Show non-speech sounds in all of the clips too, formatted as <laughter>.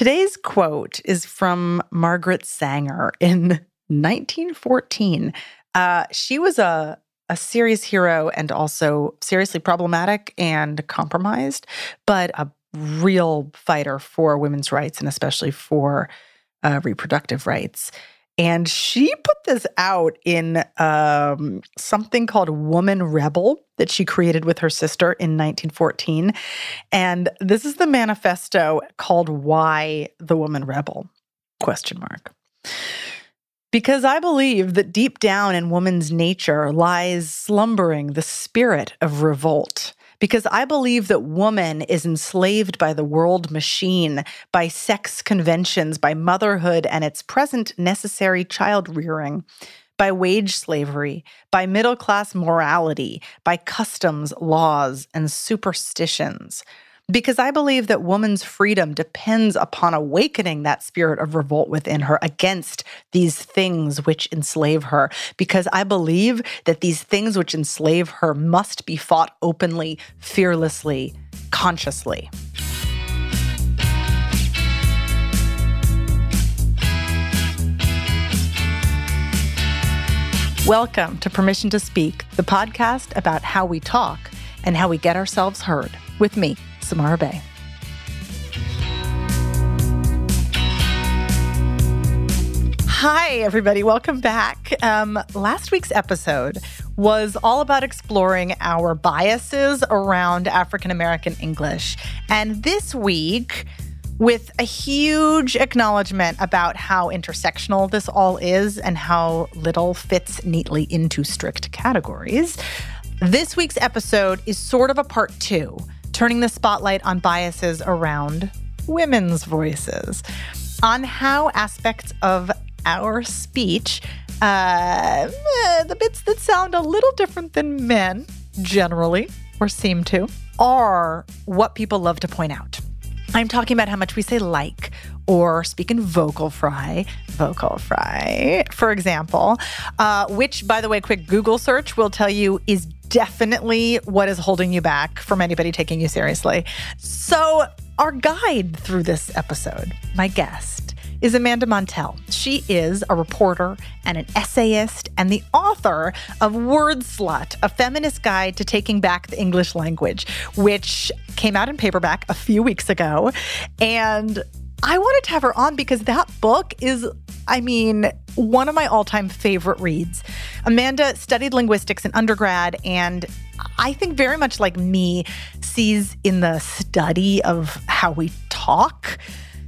Today's quote is from Margaret Sanger in 1914. Uh, she was a a serious hero and also seriously problematic and compromised, but a real fighter for women's rights and especially for uh, reproductive rights. And she put this out in um, something called Woman Rebel that she created with her sister in 1914. And this is the manifesto called Why the Woman Rebel? Question mark. Because I believe that deep down in woman's nature lies slumbering the spirit of revolt because I believe that woman is enslaved by the world machine, by sex conventions, by motherhood and its present necessary child rearing, by wage slavery, by middle class morality, by customs, laws, and superstitions because I believe that woman's freedom depends upon awakening that spirit of revolt within her against these things which enslave her. Because I believe that these things which enslave her must be fought openly, fearlessly, consciously. Welcome to Permission to Speak, the podcast about how we talk and how we get ourselves heard with me, Samara Bay. Hi, everybody. Welcome back. Um, last week's episode was all about exploring our biases around African American English. And this week, with a huge acknowledgement about how intersectional this all is and how little fits neatly into strict categories, this week's episode is sort of a part two turning the spotlight on biases around women's voices, on how aspects of our speech, uh, eh, the bits that sound a little different than men generally, or seem to, are what people love to point out. I'm talking about how much we say like or speak in vocal fry, vocal fry, for example, uh, which, by the way, quick Google search will tell you is definitely what is holding you back from anybody taking you seriously. So, our guide through this episode, my guest, is Amanda Montell. She is a reporter and an essayist and the author of Word Slut, a feminist guide to taking back the English language, which came out in paperback a few weeks ago. And I wanted to have her on because that book is, I mean, one of my all time favorite reads. Amanda studied linguistics in undergrad and I think very much like me, sees in the study of how we talk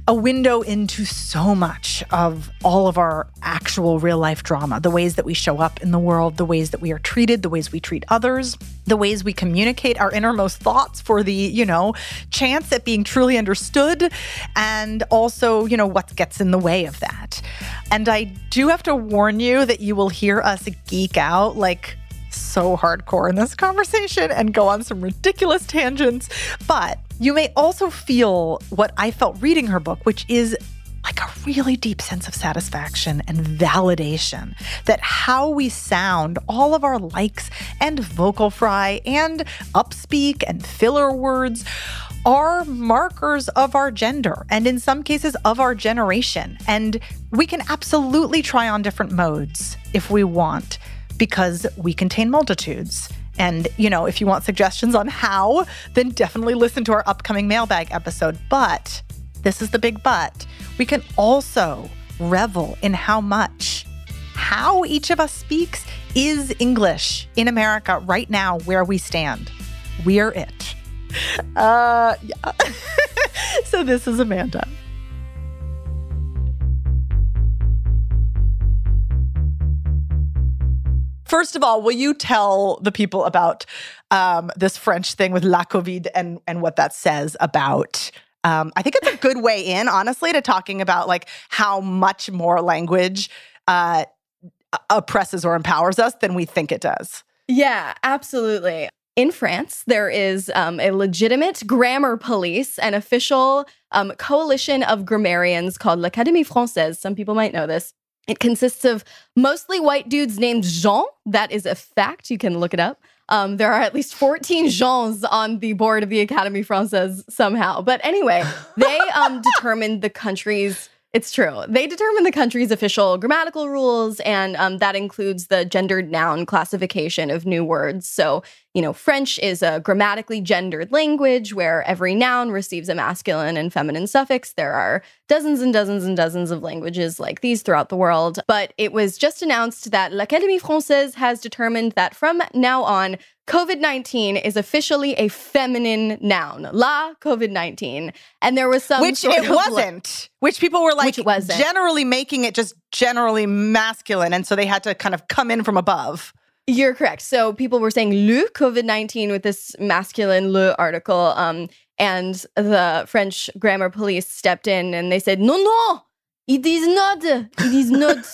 a window into so much of all of our actual real life drama the ways that we show up in the world, the ways that we are treated, the ways we treat others, the ways we communicate our innermost thoughts for the, you know, chance at being truly understood, and also, you know, what gets in the way of that. And I do have to warn you that you will hear us geek out like so hardcore in this conversation and go on some ridiculous tangents. But you may also feel what I felt reading her book, which is like a really deep sense of satisfaction and validation that how we sound, all of our likes and vocal fry and upspeak and filler words are markers of our gender and in some cases of our generation. And we can absolutely try on different modes if we want because we contain multitudes. And, you know, if you want suggestions on how, then definitely listen to our upcoming mailbag episode. But this is the big but. We can also revel in how much, how each of us speaks is English in America right now where we stand. We're it. Uh, yeah. <laughs> so this is Amanda. First of all, will you tell the people about um, this French thing with La Covid and, and what that says about um, I think it's a good way in, honestly, to talking about like how much more language uh, oppresses or empowers us than we think it does. Yeah, absolutely. In France, there is um, a legitimate grammar police, an official um, coalition of grammarians called l'Académie Française. Some people might know this. It consists of mostly white dudes named Jean. That is a fact. You can look it up. Um, there are at least 14 Jeans on the board of the Académie Française somehow. But anyway, they um, <laughs> determined the country's it's true. They determine the country's official grammatical rules, and um, that includes the gendered noun classification of new words. So, you know, French is a grammatically gendered language where every noun receives a masculine and feminine suffix. There are dozens and dozens and dozens of languages like these throughout the world. But it was just announced that l'Académie Française has determined that from now on, COVID 19 is officially a feminine noun, la COVID 19. And there was some. Which it wasn't, which people were like which wasn't. generally making it just generally masculine. And so they had to kind of come in from above. You're correct. So people were saying le COVID 19 with this masculine le article. Um, and the French grammar police stepped in and they said, no, no, it is not. It is not.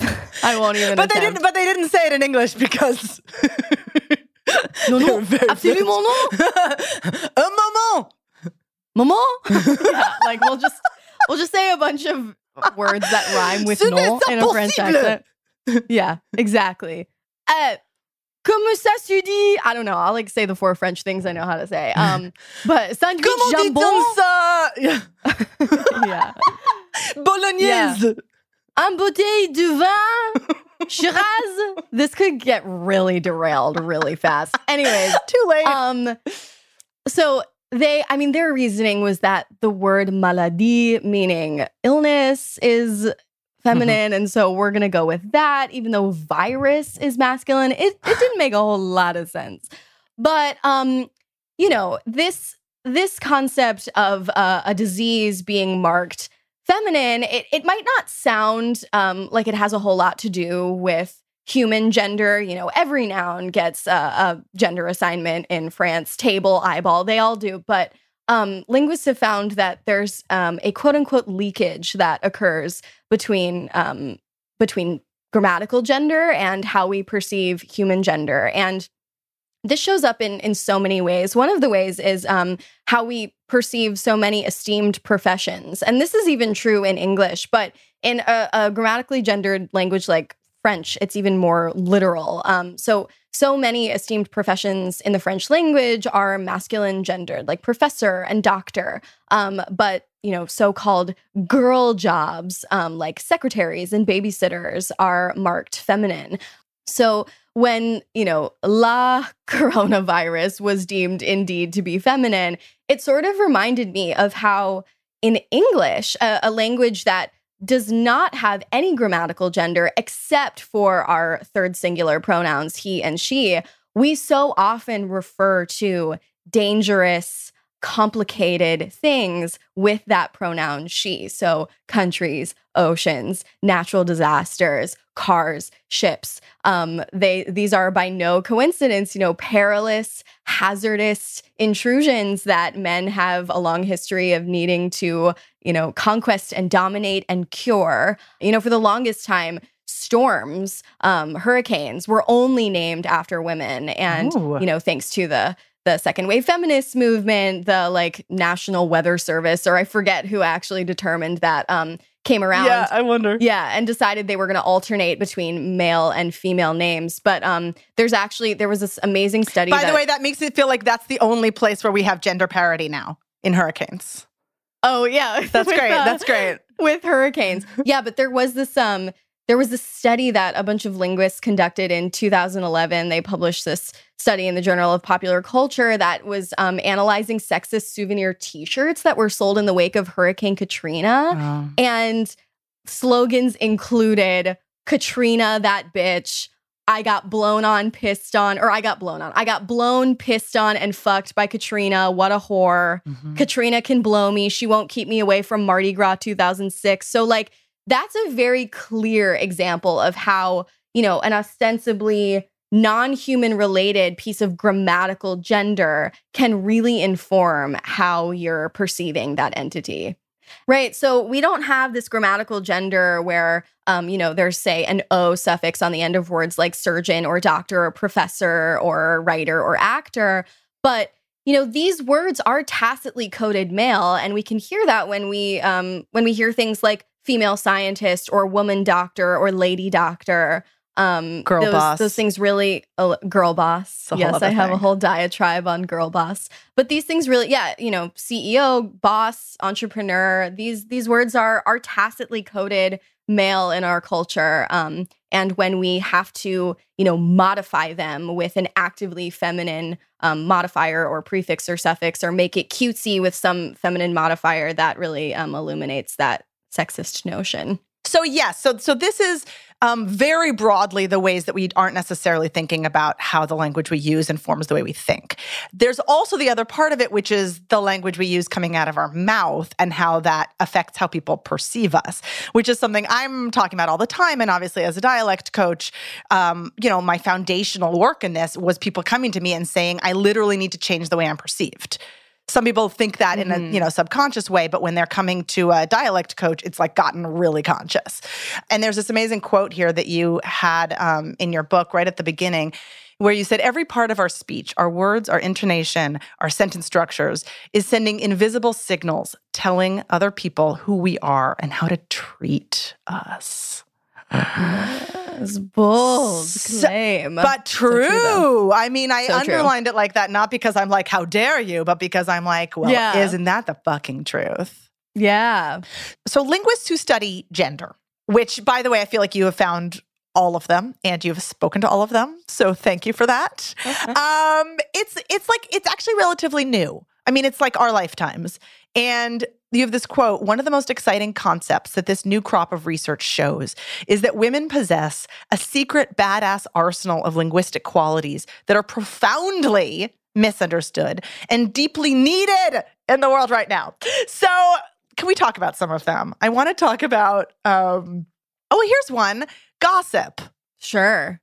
<laughs> I won't even. But attempt. they didn't. But they didn't say it in English because <laughs> non, non, <laughs> absolument non. <laughs> Un moment. Maman. <laughs> yeah, like we'll just we'll just say a bunch of words that rhyme with non in a French accent. Yeah, exactly. Uh, Comment ça se dit? I don't know. I'll like say the four French things I know how to say. Um, but sandwich jambon. ça? Yeah. yeah. Bolognaise. Yeah. Un bouteille de vin. Shiraz. This could get really derailed really fast. Anyways, <laughs> too late. Um, so they, I mean, their reasoning was that the word maladie, meaning illness, is feminine. Mm-hmm. And so we're going to go with that, even though virus is masculine. It, it didn't make a whole lot of sense. But, um, you know, this, this concept of uh, a disease being marked feminine, it, it might not sound um, like it has a whole lot to do with human gender. You know, every noun gets a, a gender assignment in France, table, eyeball, they all do. But um, linguists have found that there's um, a quote unquote leakage that occurs between um, between grammatical gender and how we perceive human gender. And this shows up in in so many ways. One of the ways is um, how we perceive so many esteemed professions, and this is even true in English. But in a, a grammatically gendered language like French, it's even more literal. Um, so so many esteemed professions in the French language are masculine gendered, like professor and doctor. Um, but you know, so-called girl jobs, um, like secretaries and babysitters, are marked feminine. So when, you know, la <laughs> coronavirus was deemed indeed to be feminine, it sort of reminded me of how in English, a, a language that does not have any grammatical gender except for our third singular pronouns, he and she, we so often refer to dangerous, complicated things with that pronoun she. So, countries, oceans, natural disasters, cars, ships. Um, they these are by no coincidence, you know, perilous, hazardous intrusions that men have a long history of needing to, you know, conquest and dominate and cure. You know, for the longest time, storms, um, hurricanes were only named after women. And, Ooh. you know, thanks to the the second wave feminist movement, the like National Weather Service, or I forget who actually determined that um came around. Yeah, I wonder. Yeah, and decided they were going to alternate between male and female names. But um, there's actually there was this amazing study. By the way, that makes it feel like that's the only place where we have gender parity now in hurricanes. oh yeah, <laughs> That's great. uh, That's great. with hurricanes. yeah, but there was this um there was a study that a bunch of linguists conducted in 2011. They published this study in the Journal of Popular Culture that was um, analyzing sexist souvenir T-shirts that were sold in the wake of Hurricane Katrina, Oh. and slogans included "Katrina, that bitch." I got blown on, pissed on, or I got blown on. I got blown, pissed on, and fucked by Katrina. What a whore. Mhm. Katrina can blow me. She won't keep me away from Mardi Gras 2006. So, like, that's a very clear example of how, you know, an ostensibly non human related piece of grammatical gender can really inform how you're perceiving that entity. Right. So we don't have this grammatical gender where, um, you know, there's, say, an O suffix on the end of words like surgeon or doctor or professor or writer or actor. But you know these words are tacitly coded male and we can hear that when we um when we hear things like female scientist or woman doctor or lady doctor um Girl those, boss. those things really uh, girl boss. Yes i have a whole diatribe on girl boss. But these things really yeah you know ceo boss entrepreneur these these words are are tacitly coded male in our culture um and when we have to you know modify them with an actively feminine um, modifier or prefix or suffix or make it cutesy with some feminine modifier that really um, illuminates that sexist notion So yes, so so this is um, very broadly the ways that we aren't necessarily thinking about how the language we use informs the way we think. There's also the other part of it, which is the language we use coming out of our mouth and how that affects how people perceive us, which is something I'm talking about all the time. And obviously, as a dialect coach, um, you know, my foundational work in this was people coming to me and saying, "I literally need to change the way I'm perceived." Some people think that in a you know subconscious way but when they're coming to a dialect coach it's like gotten really conscious. And there's this amazing quote here that you had um, in your book right at the beginning where you said every part of our speech our words our intonation our sentence structures is sending invisible signals telling other people who we are and how to treat us <gasps> <gasps> <gasps> it's bold So- claim but So true. I mean, I So true. underlined it like that, not because I'm like, how dare you, but because I'm like, well, Yeah. isn't that the fucking truth? yeah So, linguists who study gender, which, by the way, I feel like you have found all of them and you've spoken to all of them. So, thank you for that. Um, it's it's like it's actually relatively new. I mean, it's like our lifetimes. And you have this quote One of the most exciting concepts that this new crop of research shows is that women possess a secret badass arsenal of linguistic qualities that are profoundly misunderstood and deeply needed in the world right now. So, can we talk about some of them? I want to talk about, um, oh, here's one gossip. Sure.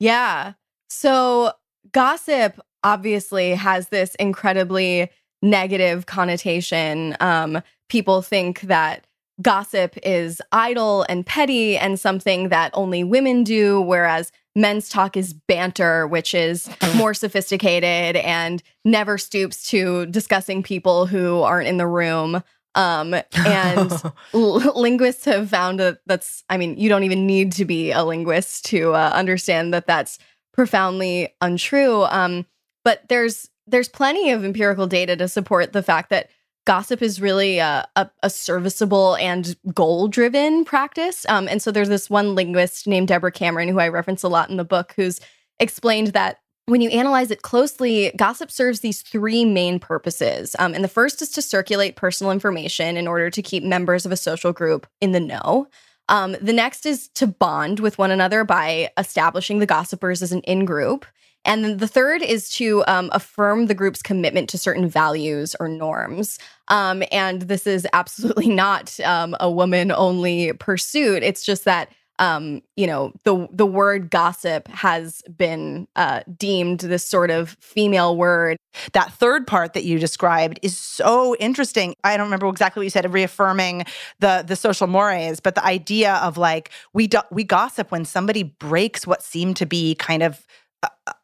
Yeah. So gossip obviously has this incredibly negative connotation. Um, people think that gossip is idle and petty and something that only women do, whereas men's talk is banter, which is more sophisticated and never stoops to discussing people who aren't in the room. Um, and <laughs> l- linguists have found that that's i mean you don't even need to be a linguist to uh, understand that that's profoundly untrue um, but there's there's plenty of empirical data to support the fact that gossip is really a, a, a serviceable and goal driven practice um, and so there's this one linguist named deborah cameron who i reference a lot in the book who's explained that when you analyze it closely, gossip serves these three main purposes. Um, and the first is to circulate personal information in order to keep members of a social group in the know. Um, the next is to bond with one another by establishing the gossipers as an in group. And then the third is to um, affirm the group's commitment to certain values or norms. Um, and this is absolutely <laughs> not um, a woman only pursuit. It's just that um, you know, the the word gossip has been uh, deemed this sort of female word. That third part that you described is so interesting. I don't remember exactly what you said, reaffirming the the social mores, but the idea of like we do, we gossip when somebody breaks what seemed to be kind of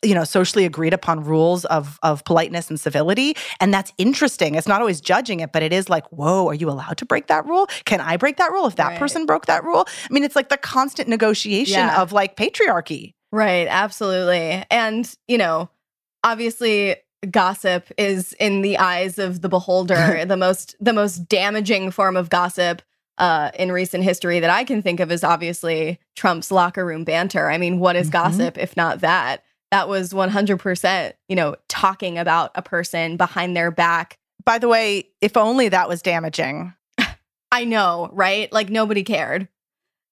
you know socially agreed upon rules of of politeness and civility. And that's interesting. It's not always judging it but it is like whoa are you allowed to break that rule? Can i break that rule? If that right. person broke that rule? I mean it's like the constant negotiation yeah. of like patriarchy. Right. Absolutely. And you know obviously gossip is in the eyes of the beholder <laughs> the most the most damaging form of gossip uh, in recent history that I can think of is obviously Trump's locker room banter. I mean, what is mm-hmm. gossip if not that? That was 100%, you know, talking about a person behind their back. By the way, if only that was damaging. <laughs> I know, right? Like nobody cared.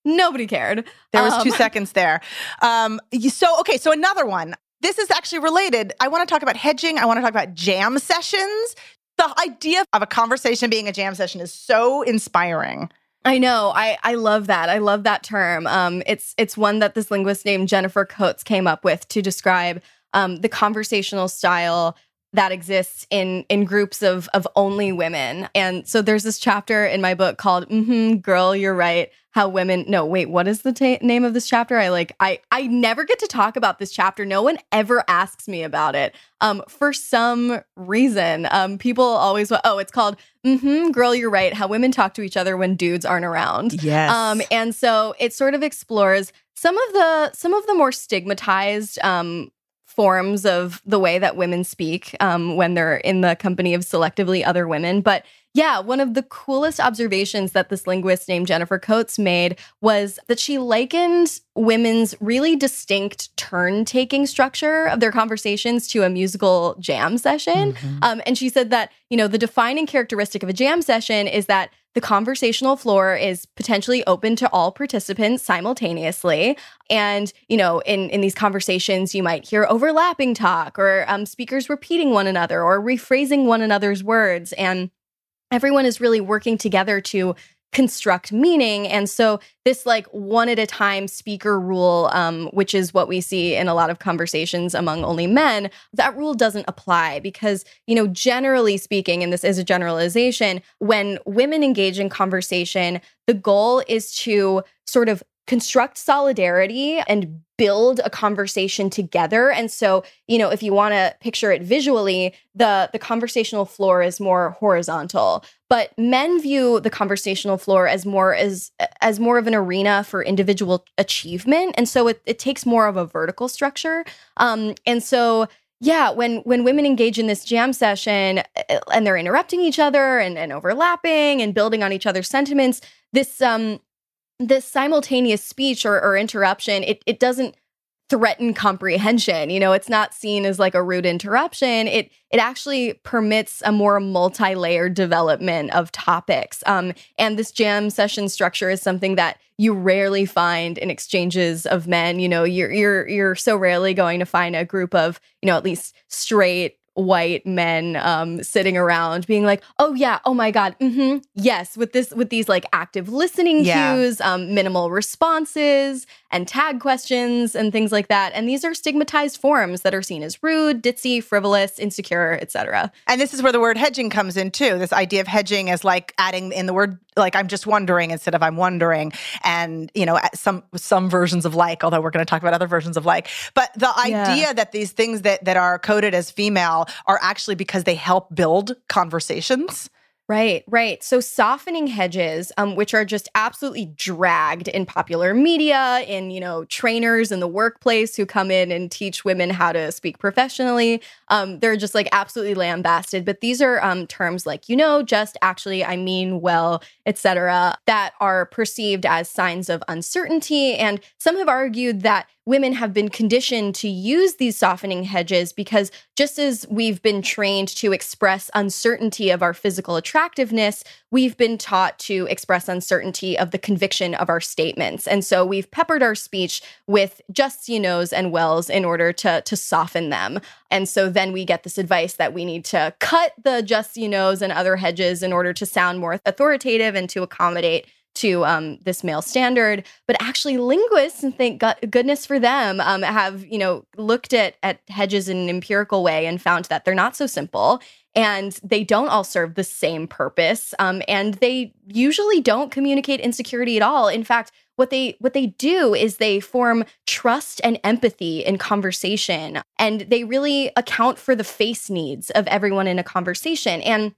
Nobody cared. There was um, two <laughs> seconds there. Um, so, okay, so another one. This is actually related. I want to talk about hedging. I want to talk about jam sessions the idea of a conversation being a jam session is so inspiring. I know. I I love that. I love that term. Um, it's it's one that this linguist named Jennifer Coates came up with to describe um, the conversational style that exists in in groups of of only women. And so there's this chapter in my book called mm-hmm, "Girl, You're Right." How women? No, wait. What is the ta- name of this chapter? I like. I I never get to talk about this chapter. No one ever asks me about it. Um, for some reason, um, people always. Oh, it's called mm-hmm, "Girl, You're Right." How women talk to each other when dudes aren't around. Yes. Um, and so it sort of explores some of the some of the more stigmatized um forms of the way that women speak um, when they're in the company of selectively other women. But yeah, one of the coolest observations that this linguist named Jennifer Coates made was that she likened women's really distinct turn taking structure of their conversations to a musical jam session. Mm-hmm. Um, and she said that, you know, the defining characteristic of a jam session is that the conversational floor is potentially open to all participants simultaneously. And, you know, in, in these conversations, you might hear overlapping talk or um, speakers repeating one another or rephrasing one another's words. And everyone is really working together to construct meaning. And so this like one at a time speaker rule, um, which is what we see in a lot of conversations among only men, that rule doesn't apply because, you know, generally speaking, and this is a generalization, when women engage in conversation, the goal is to sort of construct solidarity and build a conversation together. And so you know if you want to picture it visually the the conversational floor is more horizontal but men view the conversational floor as more as as more of an arena for individual achievement. And so it, it takes more of a vertical structure. Um, and so yeah when when women engage in this jam session eh, and they're interrupting each other and, and overlapping and building on each other's sentiments this um this simultaneous speech or, or interruption, it, it doesn't threaten comprehension. You know, it's not seen as like a rude interruption. It it actually permits a more multi-layered development of topics. Um, and this jam session structure is something that you rarely find in exchanges of men. You know, you're you're you're so rarely going to find a group of, you know, at least straight white men um, sitting around being like, "Oh yeah, oh my god, mm-hmm, yes," with this with these like active listening yeah. cues, um, minimal responses, and tag questions and things like that. And these are stigmatized forms that are seen as rude, ditzy, frivolous, insecure, etc. And this is where the word hedging comes in too. This idea of hedging is like adding in the word like I'm just wondering instead of I'm wondering, and you know some some versions of like. Although we're going to talk about other versions of like, but the idea yeah. that these things that that are coded as female are actually because they help build conversations. Right, right. So softening hedges, um, which are just absolutely dragged in popular media, in you know trainers in the workplace who come in and teach women how to speak professionally. Um, they're just like absolutely lambasted. But these are um, terms like you know, just actually, I mean, well, etc., that are perceived as signs of uncertainty. And some have argued that women have been conditioned to use these softening hedges because just as we've been trained to express uncertainty of our physical attractiveness, we've been taught to express uncertainty of the conviction of our statements. And so we've peppered our speech with just you knows and wells in order to, to soften them. And so then we get this advice that we need to cut the just you knows and other hedges in order to sound more authoritative and to accommodate to um, this male standard. But actually, linguists, and thank goodness for them, um, have you know looked at at hedges in an empirical way and found that they're not so simple. And they don't all serve the same purpose. Um, and they usually don't communicate insecurity at all. In fact, what they what they do is they form trust and empathy in conversation and they really account for the face needs of everyone in a conversation and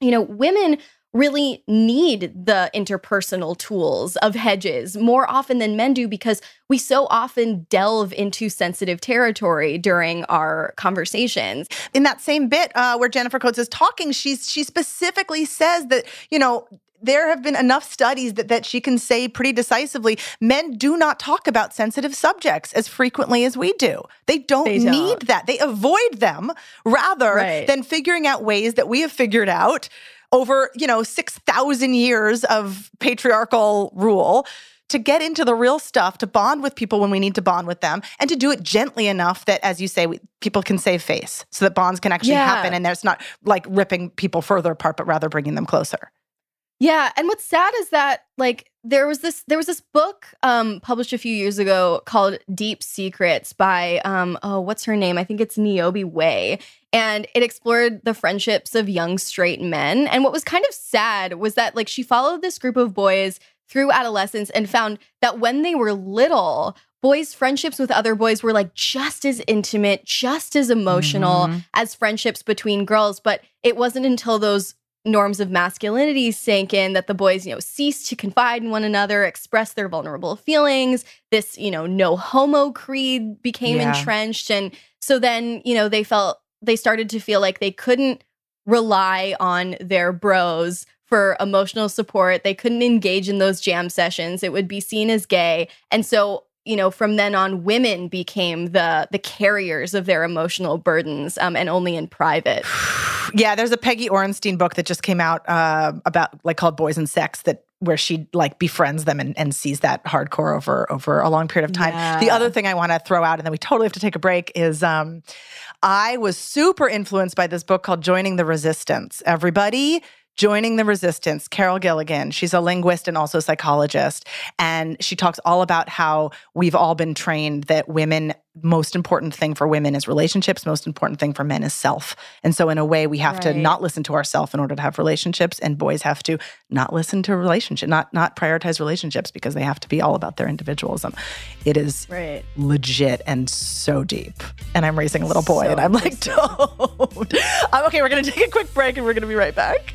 you know women really need the interpersonal tools of hedges more often than men do because we so often delve into sensitive territory during our conversations. In that same bit uh, where Jennifer Coates is talking, she's she specifically says that you know there have been enough studies that, that she can say pretty decisively men do not talk about sensitive subjects as frequently as we do. They don't, they don't. need that. They avoid them rather right. than figuring out ways that we have figured out over, you know, 6,000 years of patriarchal rule to get into the real stuff, to bond with people when we need to bond with them, and to do it gently enough that, as you say, we, people can save face so that bonds can actually yeah. happen and there's not like ripping people further apart, but rather bringing them closer. Yeah, and what's sad is that like there was this there was this book um published a few years ago called Deep Secrets by um oh what's her name? I think it's Niobe Way. And it explored the friendships of young straight men. And what was kind of sad was that like she followed this group of boys through adolescence and found that when they were little, boys' friendships with other boys were like just as intimate, just as emotional mm-hmm. as friendships between girls. But it wasn't until those norms of masculinity sank in that the boys you know ceased to confide in one another express their vulnerable feelings. This you know no homo creed became yeah. entrenched. And so then you know they felt they started to feel like they couldn't rely on their bros for emotional support. They couldn't engage in those jam sessions. It would be seen as gay. And so you know from then on women became the the carriers of their emotional burdens um, and only in private. <sighs> Yeah there's a peggy orenstein book that just came out uh, about like called boys and sex that where she like befriends them and, and sees that hardcore over over a long period of time. Yeah. the other thing i want to throw out and then we totally have to take a break is um, i was super influenced by this book called joining the resistance. Everybody Joining the Resistance, Carol Gilligan. She's a linguist and also a psychologist. And she talks all about how we've all been trained that women, most important thing for women is relationships, most important thing for men is self. And so, in a way, we have right. to not listen to ourselves in order to have relationships, and boys have to not listen to relationship, not not prioritize relationships because they have to be all about their individualism. It is right. legit and so deep. And I'm raising a little boy, so and I'm like, <laughs> don't. I'm okay. We're gonna take a quick break, and we're gonna be right back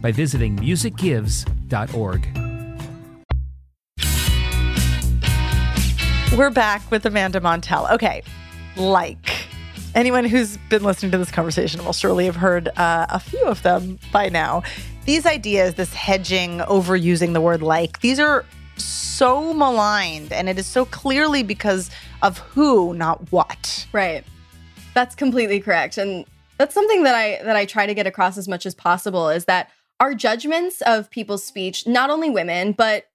by visiting musicgives.org. We're back with Amanda Montell. Okay, like anyone who's been listening to this conversation will surely have heard uh, a few of them by now. These ideas, this hedging, overusing the word like, these are so maligned, and it is so clearly because of who, not what. Right. That's completely correct. And that's something that I that I try to get across as much as possible is that our judgments of people's speech, not only women, but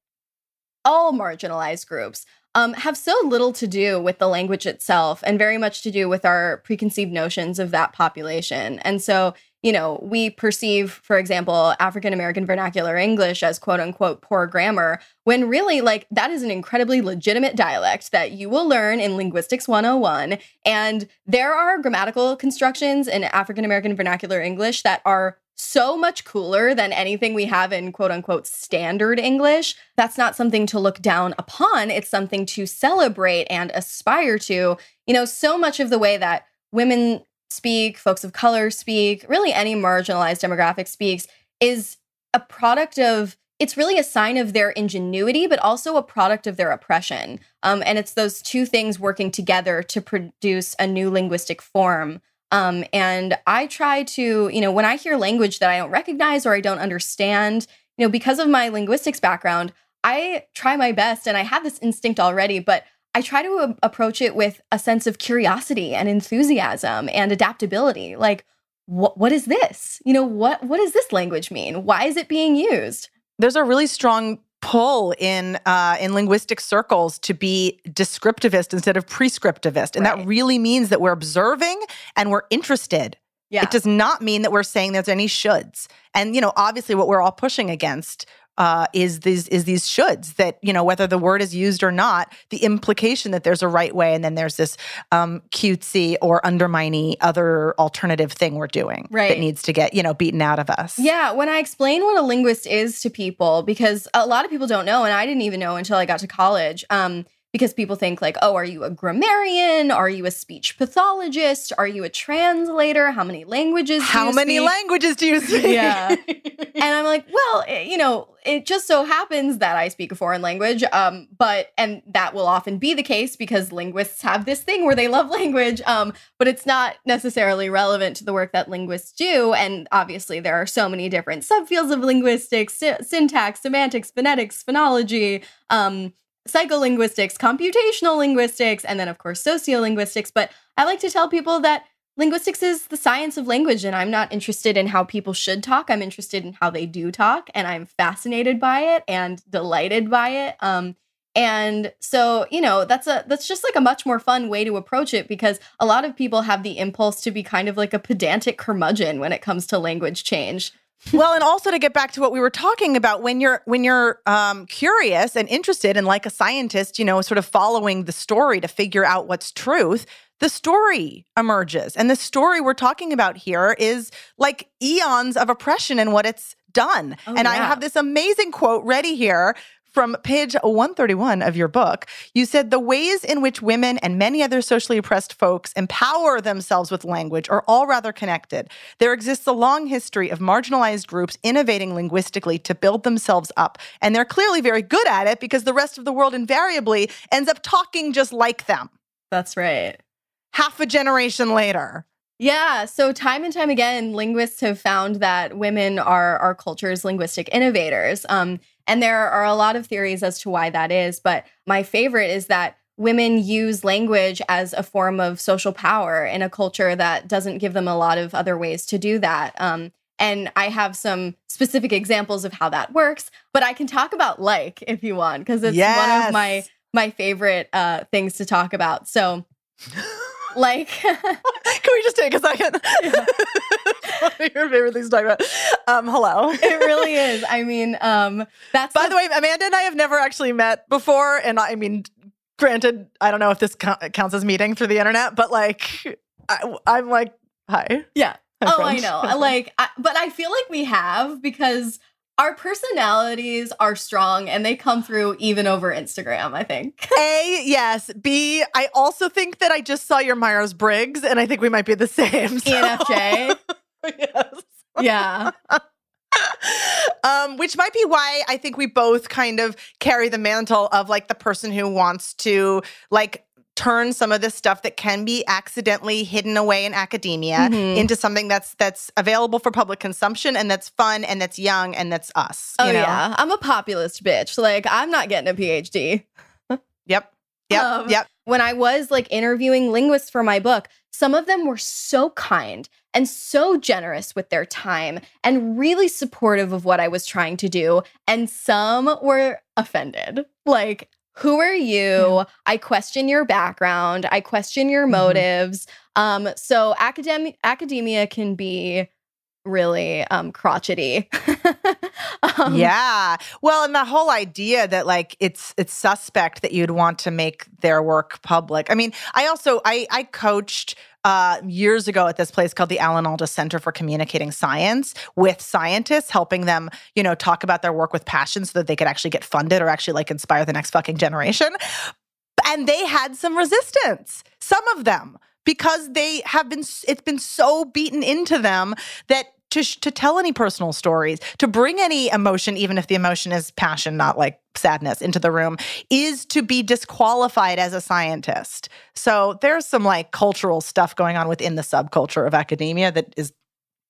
all marginalized groups, um, have so little to do with the language itself and very much to do with our preconceived notions of that population. And so, you know, we perceive, for example, African American vernacular English as quote unquote poor grammar, when really, like, that is an incredibly legitimate dialect that you will learn in Linguistics 101. And there are grammatical constructions in African American vernacular English that are so much cooler than anything we have in quote unquote standard English. That's not something to look down upon. It's something to celebrate and aspire to. You know, so much of the way that women speak, folks of color speak, really any marginalized demographic speaks is a product of it's really a sign of their ingenuity, but also a product of their oppression. Um, and it's those two things working together to produce a new linguistic form. Um, and I try to, you know, when I hear language that I don't recognize or I don't understand, you know, because of my linguistics background, I try my best and I have this instinct already, but I try to a- approach it with a sense of curiosity and enthusiasm and adaptability. Like, what what is this? You know, what what does this language mean? Why is it being used? There's a really strong pull in uh, in linguistic circles to be descriptivist instead of prescriptivist, and Right. that really means that we're observing and we're interested. Yeah. It does not mean that we're saying there's any shoulds. And you know, obviously, what we're all pushing against uh, is these is these shoulds that you know whether the word is used or not, the implication that there's a right way, and then there's this um, cutesy or undermining other alternative thing we're doing right. that needs to get you know beaten out of us. Yeah, when I explain what a linguist is to people, because a lot of people don't know, and I didn't even know until I got to college. Um, because people think like, oh, are you a grammarian? Are you a speech pathologist? Are you a translator? How many languages? do How many speak? languages do you <laughs> speak? Yeah. <laughs> and I'm like, well, eh, you know, it just so happens that I speak a foreign language. Um, but and that will often be the case because linguists have this thing where they love <laughs> language. Um, but it's not necessarily relevant to the work that linguists do. And obviously, there are so many different subfields of linguistics, sy- syntax, semantics, phonetics, phonology. Um, psycholinguistics, computational linguistics, and then, of course, sociolinguistics. But I like to tell people that linguistics is the science of language, and I'm not interested in how people should talk. I'm interested in how they do talk, and I'm fascinated by it and delighted by it. Um, and so, you know, that's a that's just like a much more fun way to approach it because a lot of people have the impulse to be kind of like a pedantic curmudgeon when it comes to language change. Well, and also to get back to what we were talking about, when you're when you're um, curious and interested, and like a scientist, you know, sort of following the story to figure out what's truth, the story emerges, and the story we're talking about here is like eons of oppression and what it's done. Oh, and I have this amazing quote ready here. From page 131 of your book, you said the ways in which women and many other socially oppressed folks empower themselves with language are all rather connected. There exists a long history of marginalized groups innovating linguistically to build themselves up. And they're clearly very good at it because the rest of the world invariably ends up talking just like them That's right. half a generation later. Yeah, so time and time again, linguists have found that women are our culture's linguistic innovators. Um, and there are a lot of theories as to why that is. But my favorite is that women use language as a form of social power in a culture that doesn't give them a lot of other ways to do that. Um, and I have some specific examples of how that works, but I can talk about like if you want, because it's one of my my favorite uh, things to talk about. So, <laughs> like. <laughs> Can we just take a second? One of <laughs> your favorite things to talk about. Um, hello. it really is. I mean, um, that's By the way, Amanda and I have never actually met before. And I mean, granted, I don't know if this co- counts as meeting through the internet, but like, I, I'm like, hi. yeah. Hi, oh, I French. know. <laughs> Like, I, but I feel like we have because our personalities are strong and they come through even over Instagram. I think. <laughs> A, yes. B, I also think that I just saw your Myers Briggs, and I think we might be the same. <laughs> so- ENFJ. <laughs> yes. Yeah. um, which might be why I think we both kind of carry the mantle of like the person who wants to like turn some of this stuff that can be accidentally hidden away in academia Mhm. into something that's that's available for public consumption and that's fun and that's young and that's us. Oh you know? yeah. I'm a populist bitch. Like I'm not getting a PhD. Yep. Yep. Um, yep. when I was like interviewing linguists for my book, some of them were so kind and so generous with their time and really supportive of what I was trying to do. And some were offended. Like, who are you? I question your background. I question your Mhm. motives. Um, so academia academia can be really um crotchety. <laughs> Um, yeah. Well, and the whole idea that like it's it's suspect that you'd want to make their work public. I mean, I also I I coached uh, years ago at this place called the Alan Alda Center for Communicating Science with scientists, helping them, you know, talk about their work with passion so that they could actually get funded or actually like inspire the next fucking generation. And they had some resistance, some of them, because they have been, it's been so beaten into them that to, to tell any personal stories, to bring any emotion, even if the emotion is passion, not like sadness, into the room, is to be disqualified as a scientist. So there's some like cultural stuff going on within the subculture of academia that is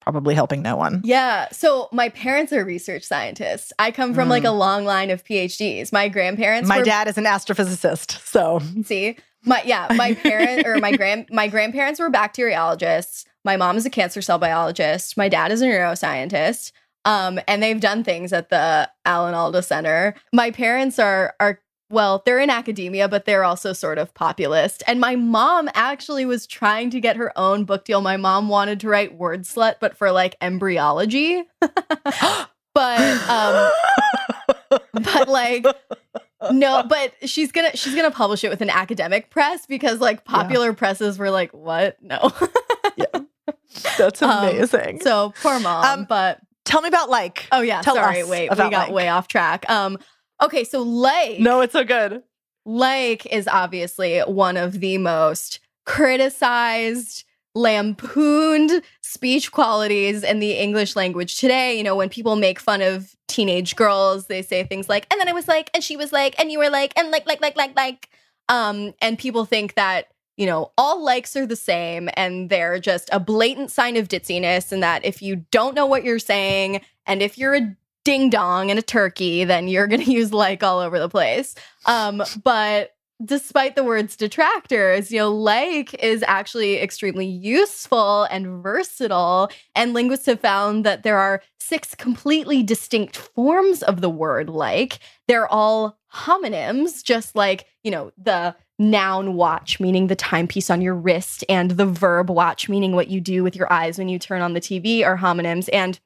probably helping no one. Yeah. So my parents are research scientists. I come from like mm. a long line of PhDs. My grandparents My were dad is an astrophysicist, so see. My yeah, my <laughs> parent or my grand my grandparents were bacteriologists. My mom is a cancer cell biologist. My dad is a neuroscientist. Um, and they've done things at the Alan Alda Center. My parents are are well, they're in academia, but they're also sort of populist. And my mom actually was trying to get her own book deal. My mom wanted to write Word Slut, but for like embryology. <laughs> but um <laughs> but like no but she's gonna she's gonna publish it with an academic press because like popular presses were like what no <laughs> that's Um, amazing. so poor mom Um, but tell me about like. oh yeah tell sorry wait we got Lake. way off track um okay so lake No, it's so good. Lake is obviously one of the most criticized, lampooned speech qualities in the English language today. You know, when people make fun of teenage girls, they say things like, and then I was like, and she was like, and you were like, and like, like, like, like, like. Um, and people think that, you know, all likes are the same and they're just a blatant sign of ditziness, and that if you don't know what you're saying, and if you're a ding dong and a turkey, then you're to <laughs> use like all over the place. Um, but despite the words detractors, you know, like is actually extremely useful and versatile. And linguists have found that there are six completely distinct forms of the word like. They're all homonyms, just like, you know, the noun watch, meaning the timepiece on your wrist, and the verb watch, meaning what you do with your eyes when you turn on the TV, are homonyms. And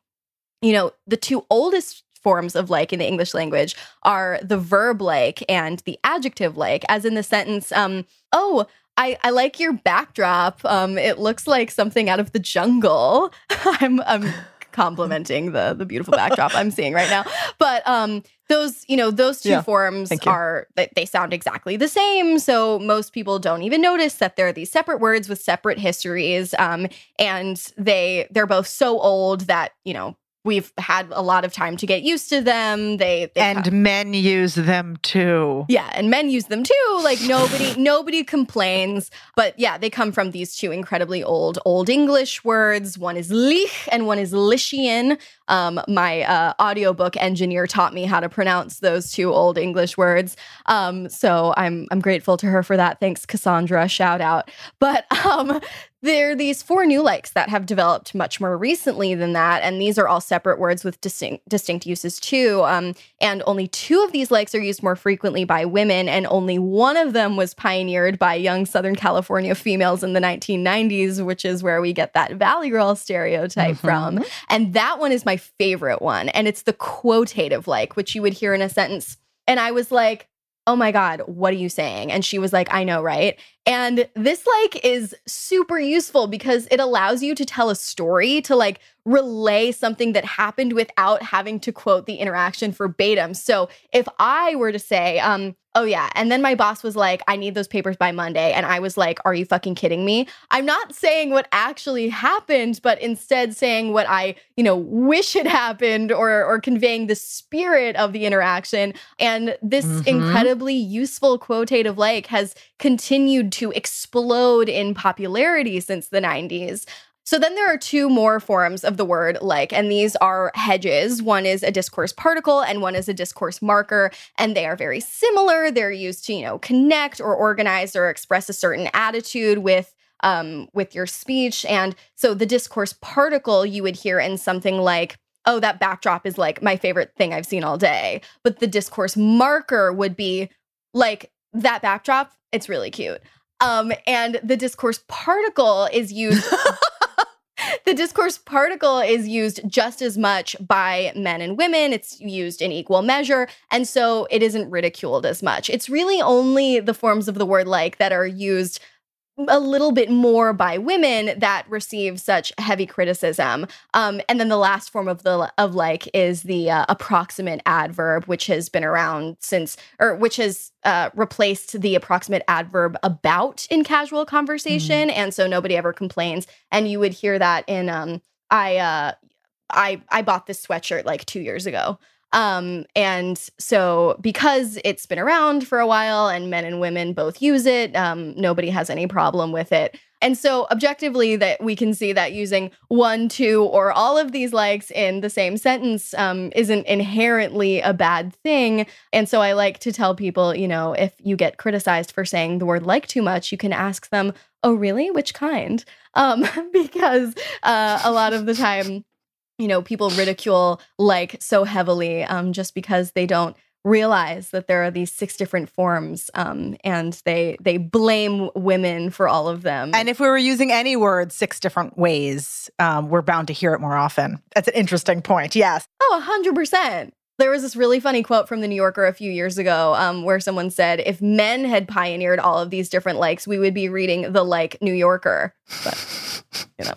you know, the two oldest forms of like in the English language are the verb like and the adjective like, as in the sentence, um, oh, I, I like your backdrop. Um, it looks like something out of the jungle. <laughs> I'm I'm complimenting the the beautiful backdrop I'm seeing right now. But um those, you know, those two Yeah, forms are they, they sound exactly the same. So most people don't even notice that they're these separate words with separate histories. Um, and they they're both so old that, you know, we've had a lot of time to get used to them. They, they And men use them too. yeah, and men use them too. Like nobody <laughs> nobody complains. But yeah, they come from these two incredibly old old English words. One is lich and one is lician. Um, my uh, audiobook engineer taught me how to pronounce those two old English words. Um, so I'm I'm grateful to her for that. Thanks, Cassandra. Shout out. But <laughs> um, there are these four new likes that have developed much more recently than that, and these are all separate words with distinct distinct uses too. Um, and only two of these likes are used more frequently by women, and only one of them was pioneered by young Southern California females in the 1990s, which is where we get that Valley Girl stereotype from. And that one is my favorite one, and it's the quotative like, which you would hear in a sentence. And I was like, oh my God, what are you saying? And she was like, I know, right? And this like is super useful because it allows you to tell a story, to like relay something that happened without having to quote the interaction verbatim. So if I were to say, um, oh yeah, and then my boss was like, I need those papers by Monday. And I was like, are you fucking kidding me? I'm not saying what actually happened, but instead saying what I, you know, wish had happened or or conveying the spirit of the interaction. And this Mhm. incredibly useful quotative like has continued to explode in popularity since the 90s. So then there are two more forms of the word like, and these are hedges. One is a discourse particle and one is a discourse marker, and they are very similar. They're used to, you know, connect or organize or express a certain attitude with um with your speech. And so the discourse particle you would hear in something like Oh, that backdrop is like my favorite thing I've seen all day. But the discourse marker would be like that backdrop, it's really cute. Um, and the discourse particle is used <laughs> the discourse particle is used just as much by men and women. It's used in equal measure. And so it isn't ridiculed as much. It's really only the forms of the word like that are used a little bit more by women that receive such heavy criticism. Um, and then the last form of the of like is the uh, approximate adverb, which has been around since, or which has uh, replaced the approximate adverb about in casual conversation, and so nobody ever complains. And you would hear that in um, I uh, I I bought this sweatshirt like two years ago. Um, and so because it's been around for a while and men and women both use it, um, nobody has any problem with it. And so objectively that we can see that using one, two, or all of these likes in the same sentence um, isn't inherently a bad thing. And so I like to tell people, you know, if you get criticized for saying the word like too much, you can ask them, oh, really? Which kind? Um, <laughs> because uh, a lot of the time, you know, people ridicule like so heavily um, just because they don't realize that there are these six different forms um, and they they blame women for all of them. And if we were using any word six different ways, um, we're bound to hear it more often. That's an interesting point. Yes. oh, 100%. There was this really funny quote from the New Yorker a few years ago um, where someone said, if men had pioneered all of these different likes, we would be reading the like New Yorker. But, you know.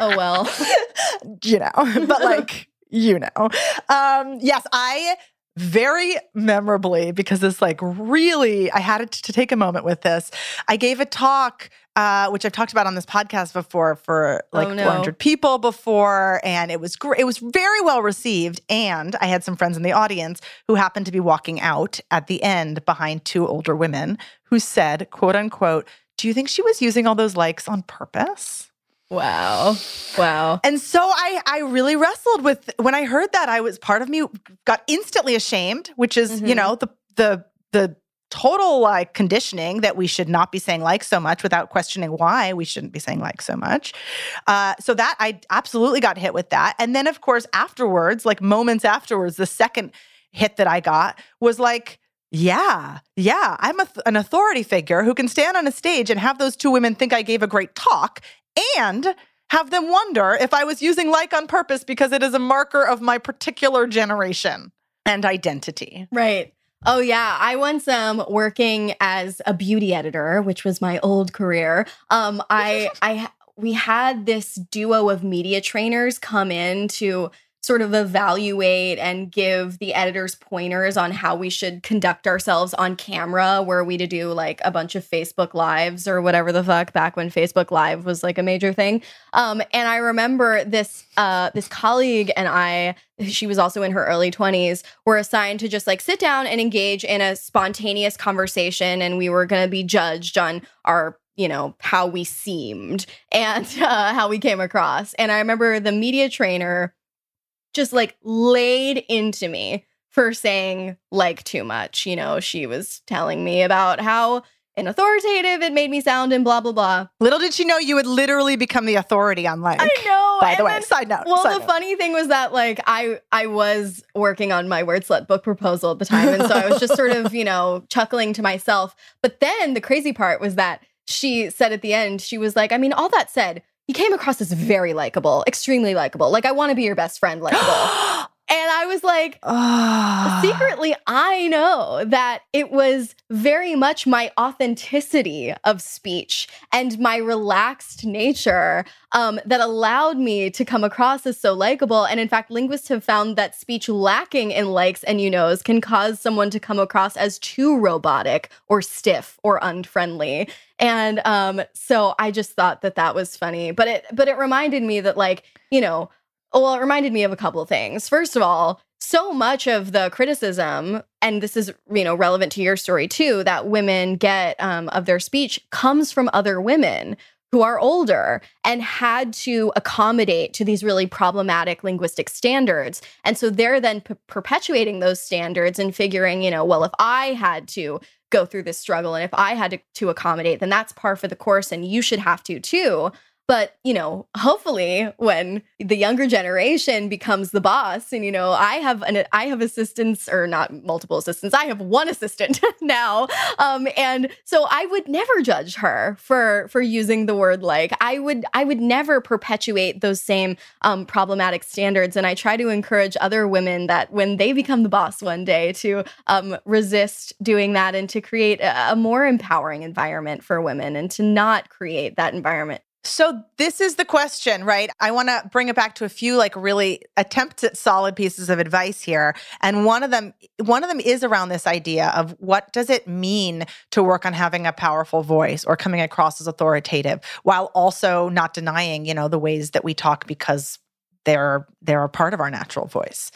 Oh, well. <laughs> you know, but like, you know. Um, yes, I very memorably, because this like really, I had to, to take a moment with this. I gave a talk, uh, which I've talked about on this podcast before for like Oh, no. 400 people before. And it was great. It was very well received. And I had some friends in the audience who happened to be walking out at the end behind two older women who said, quote unquote, do you think she was using all those likes on purpose? Wow. Wow. And so I I really wrestled with when I heard that I was part of me got instantly ashamed, which is, you Mhm. know, the the the total like conditioning that we should not be saying like so much without questioning why we shouldn't be saying like so much. Uh, so that I absolutely got hit with that. And then of course afterwards, like moments afterwards, the second hit that I got was like yeah, yeah, I'm a, an authority figure who can stand on a stage and have those two women think I gave a great talk and have them wonder if I was using like on purpose because it is a marker of my particular generation and identity. Right. Oh yeah, I once um working as a beauty editor, which was my old career. Um I <laughs> I we had this duo of media trainers come in to sort of evaluate and give the editors pointers on how we should conduct ourselves on camera were we to do like a bunch of Facebook lives or whatever the fuck back when Facebook live was like a major thing. Um and I remember this uh this colleague and I she was also in her early 20s were assigned to just like sit down and engage in a spontaneous conversation and we were going to be judged on our you know how we seemed and <laughs> uh, how we came across and i remember the media trainer just like laid into me for saying like too much you know she was telling me about how inauthoritative it made me sound and blah blah blah Little did she know you would literally become the authority on like. i know By the and way, then- side note. well, side the note. funny thing was that like I I was working on my word slut book proposal at the time, and so I was just sort of you know <laughs> chuckling to myself. But then the crazy part was that she said at the end, she was like, I mean, all that said, you came across as very likable, extremely likable. Like I want to be your best friend, likable. And I was like, secretly, I know that it was very much my authenticity of speech and my relaxed nature um, that allowed me to come across as so likable. And in fact, linguists have found that speech lacking in likes and you knows can cause someone to come across as too robotic or stiff or unfriendly. And um, so I just thought that that was funny. But it but it reminded me that like you know well, it reminded me of a couple of things. First of all, so much of the criticism, and this is you know relevant to your story too, that women get um, of their speech comes from other women who are older and had to accommodate to these really problematic linguistic standards. And so they're then p- perpetuating those standards and figuring, you know, well, if I had to go through this struggle and if I had to, to accommodate, then that's par for the course and you should have to too. But, you know, hopefully when the younger generation becomes the boss and you know, I have an I have assistants or not multiple assistants. I have one assistant <laughs> now. Um and so I would never judge her for for using the word like. I would I would never perpetuate those same um problematic standards and I try to encourage other women that when they become the boss one day to um resist doing that and to create a, a more empowering environment for women and to not create that environment So this is the question, right? I want to bring it back to a few like really attempts at solid pieces of advice here. And one of them one of them is around this idea of what does it mean to work on having a powerful voice or coming across as authoritative while also not denying, you know, the ways that we talk because they're they're a part of our natural voice.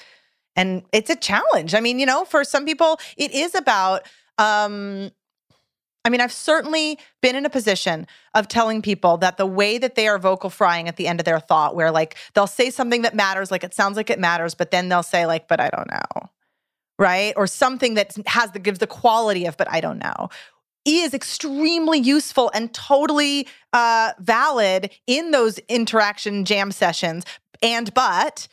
And it's a challenge. I mean, you know, for some people it is about um I mean, I've certainly been in a position of telling people that the way that they are vocal frying at the end of their thought, where like they'll say something that matters, like it sounds like it matters, but then they'll say, like, but I don't know. Right. Or something that has the gives the quality of, but I don't know. Is extremely useful and totally uh, valid in those interaction jam sessions. And but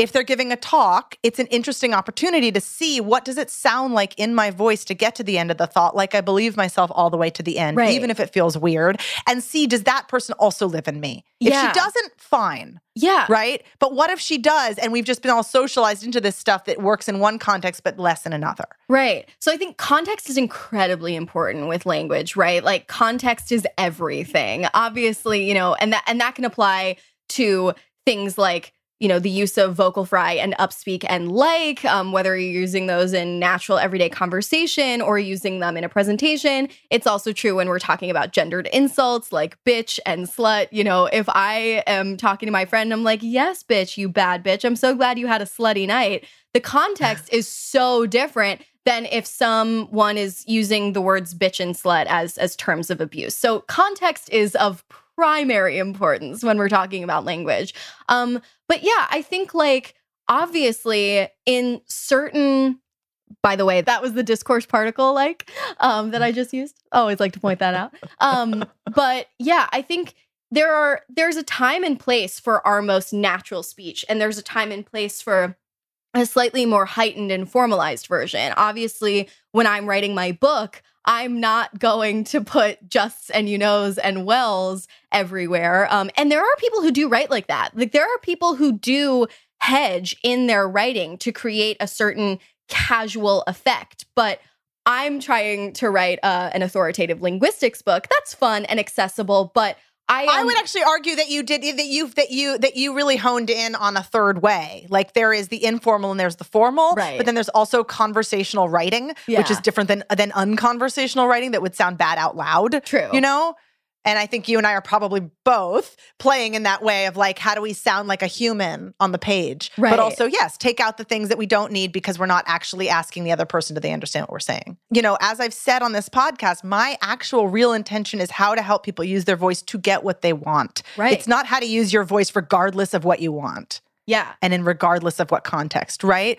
if they're giving a talk, it's an interesting opportunity to see what does it sound like in my voice to get to the end of the thought, like I believe myself all the way to the end, Right. even if it feels weird, and see does that person also live in me? If she doesn't, fine, Yeah. right? But what if she does, and we've just been all socialized into this stuff that works in one context but less in another? Right. So I think context is incredibly important with language, right? Like context is everything. Obviously, you know, and that and that can apply to things like you know the use of vocal fry and upspeak and like um, whether you're using those in natural everyday conversation or using them in a presentation. It's also true when we're talking about gendered insults like bitch and slut. You know if i am talking to my friend i'm like yes bitch you bad bitch. I'm so glad you had a slutty night. The context <sighs> is so different than if someone is using the words bitch and slut as as terms of abuse. So context is of primary importance when we're talking about language. Um but yeah, I think like obviously in certain by the way, that was the discourse particle like um that I just used. I always like to point that out. Um <laughs> but yeah, I think there are there's a time and place for our most natural speech and there's a time and place for a slightly more heightened and formalized version. Obviously, when I'm writing my book, I'm not going to put justs and you knows and wells everywhere. Um, and there are people who do write like that. Like there are people who do hedge in their writing to create a certain casual effect. But I'm trying to write uh, an authoritative linguistics book. That's fun and accessible, but I, I would actually argue that you did that you that you that you really honed in on a third way. Like there is the informal and there's the formal, Right. but then there's also conversational writing, which is different than than unconversational writing that would sound bad out loud. True. You know? And I think you and I are probably both playing in that way of like, how do we sound like a human on the page? Right. But also, yes, take out the things that we don't need because we're not actually asking the other person, do they understand what we're saying? You know, as I've said on this podcast, my actual real intention is how to help people use their voice to get what they want. Right. It's not how to use your voice regardless of what you want yeah. and in regardless of what context, right?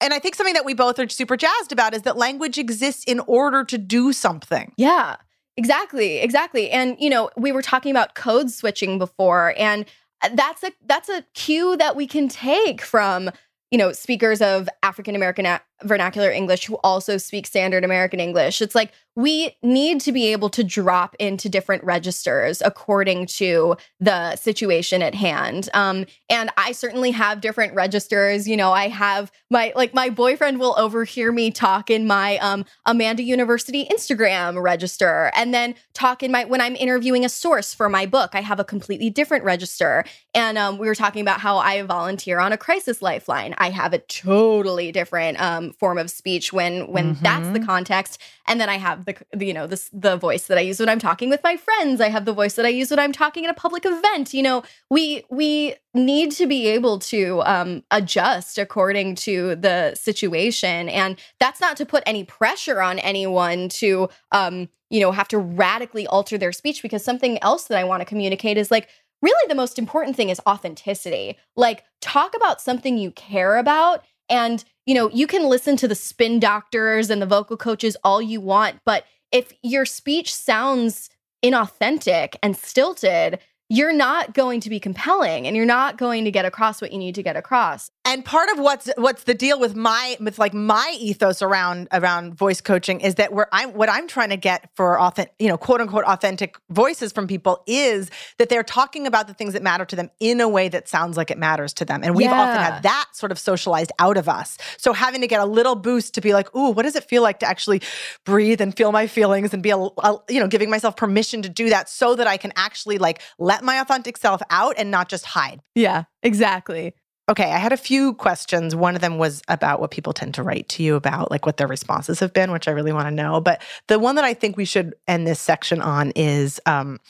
And I think something that we both are super jazzed about is that language exists in order to do something. Yeah, exactly, exactly. And you know, we were talking about code switching before, and uh, that's a that's a cue that we can take from you know speakers of African American vernacular English who also speak standard American English. It's like we need to be able to drop into different registers according to the situation at hand. Um, and I certainly have different registers. You know, I have my like my boyfriend will overhear me talk in my um, Amanda University Instagram register, and then talk in my when I'm interviewing a source for my book. I have a completely different register. And um, we were talking about how I volunteer on a crisis lifeline. I have a totally different um, form of speech when when mm-hmm. that's the context. And then I have the, the you know this the voice that I use when I'm talking with my friends. I have the voice that I use when I'm talking at a public event. You know, we we need to be able to um, adjust according to the situation, and that's not to put any pressure on anyone to um, you know have to radically alter their speech because something else that I want to communicate is like really the most important thing is authenticity. Like talk about something you care about and you know, you can listen to the spin doctors and the vocal coaches all you want, but if your speech sounds inauthentic and stilted, you're not going to be compelling and you're not going to get across what you need to get across. And part of what's what's the deal with my with like my ethos around around voice coaching is that where I'm what I'm trying to get for authentic, you know, quote unquote authentic voices from people is that they're talking about the things that matter to them in a way that sounds like it matters to them. And we've yeah. often had that sort of socialized out of us. So having to get a little boost to be like, "Ooh, what does it feel like to actually breathe and feel my feelings and be a, a you know, giving myself permission to do that so that I can actually like let my authentic self out and not just hide." Yeah, exactly. Okay, I had a few questions. One of them was about what people tend to write to you about, like what their responses have been, which I really want to know. But the one that I think we should end this section on is um,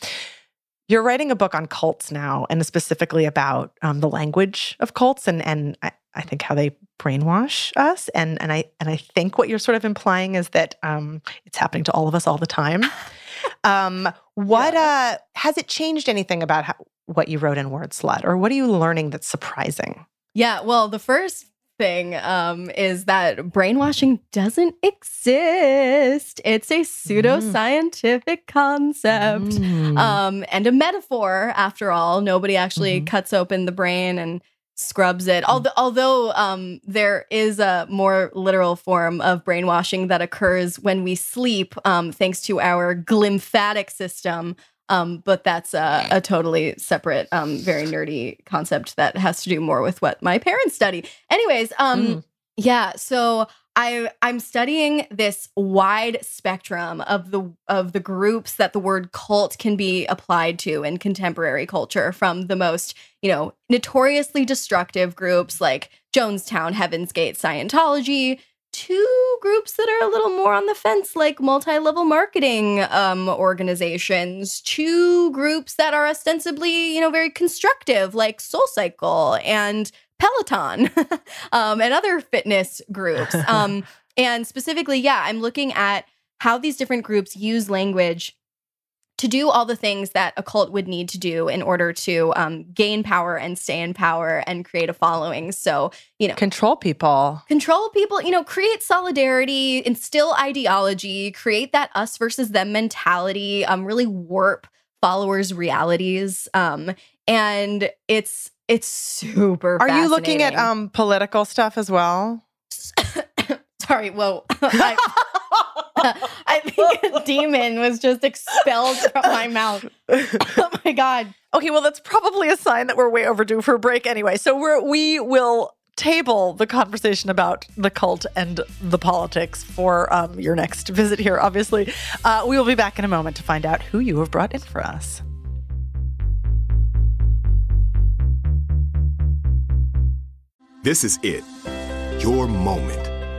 you're writing a book on cults now, and specifically about um, the language of cults and and I, I, think how they brainwash us. And and I and I think what you're sort of implying is that um, it's happening to all of us all the time. <laughs> Um, what yeah. uh, has it changed anything about how, what you wrote in Word Slut, or what are you learning that's surprising? Yeah, well, the first thing um, is that brainwashing doesn't exist. It's a pseudoscientific mm. concept mm. um, and a metaphor, after all. Nobody actually mm-hmm. cuts open the brain and scrubs it. Although, although um, there is a more literal form of brainwashing that occurs when we sleep, um, thanks to our glymphatic system, um, but that's a, a totally separate, um, very nerdy concept that has to do more with what my parents study. Anyways, um, mm. yeah. So I I'm studying this wide spectrum of the of the groups that the word cult can be applied to in contemporary culture, from the most you know notoriously destructive groups like Jonestown, Heaven's Gate, Scientology two groups that are a little more on the fence, like multi level marketing um, organizations, two groups that are ostensibly, you know, very constructive, like Soul Cycle and Peloton <laughs> um, and other fitness groups. <laughs> Um, and specifically, yeah, I'm looking at how these different groups use language to do all the things that a cult would need to do in order to um, gain power and stay in power and create a following. So, you know, control people, control people, you know, create solidarity, instill ideology, create that us versus them mentality, um, really warp followers' realities. Um, and it's, it's super. Are you looking at um political stuff as well? <coughs> Sorry, whoa. <laughs> I, <laughs> I think a demon was just expelled from my mouth. <laughs> Oh my god. Okay, well that's probably a sign that we're way overdue for a break anyway. So we're we will table the conversation about the cult and the politics for um, your next visit here. Obviously, uh, we will be back in a moment to find out who you have brought in for us. This is it, your moment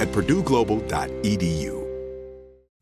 at purdueglobal.edu.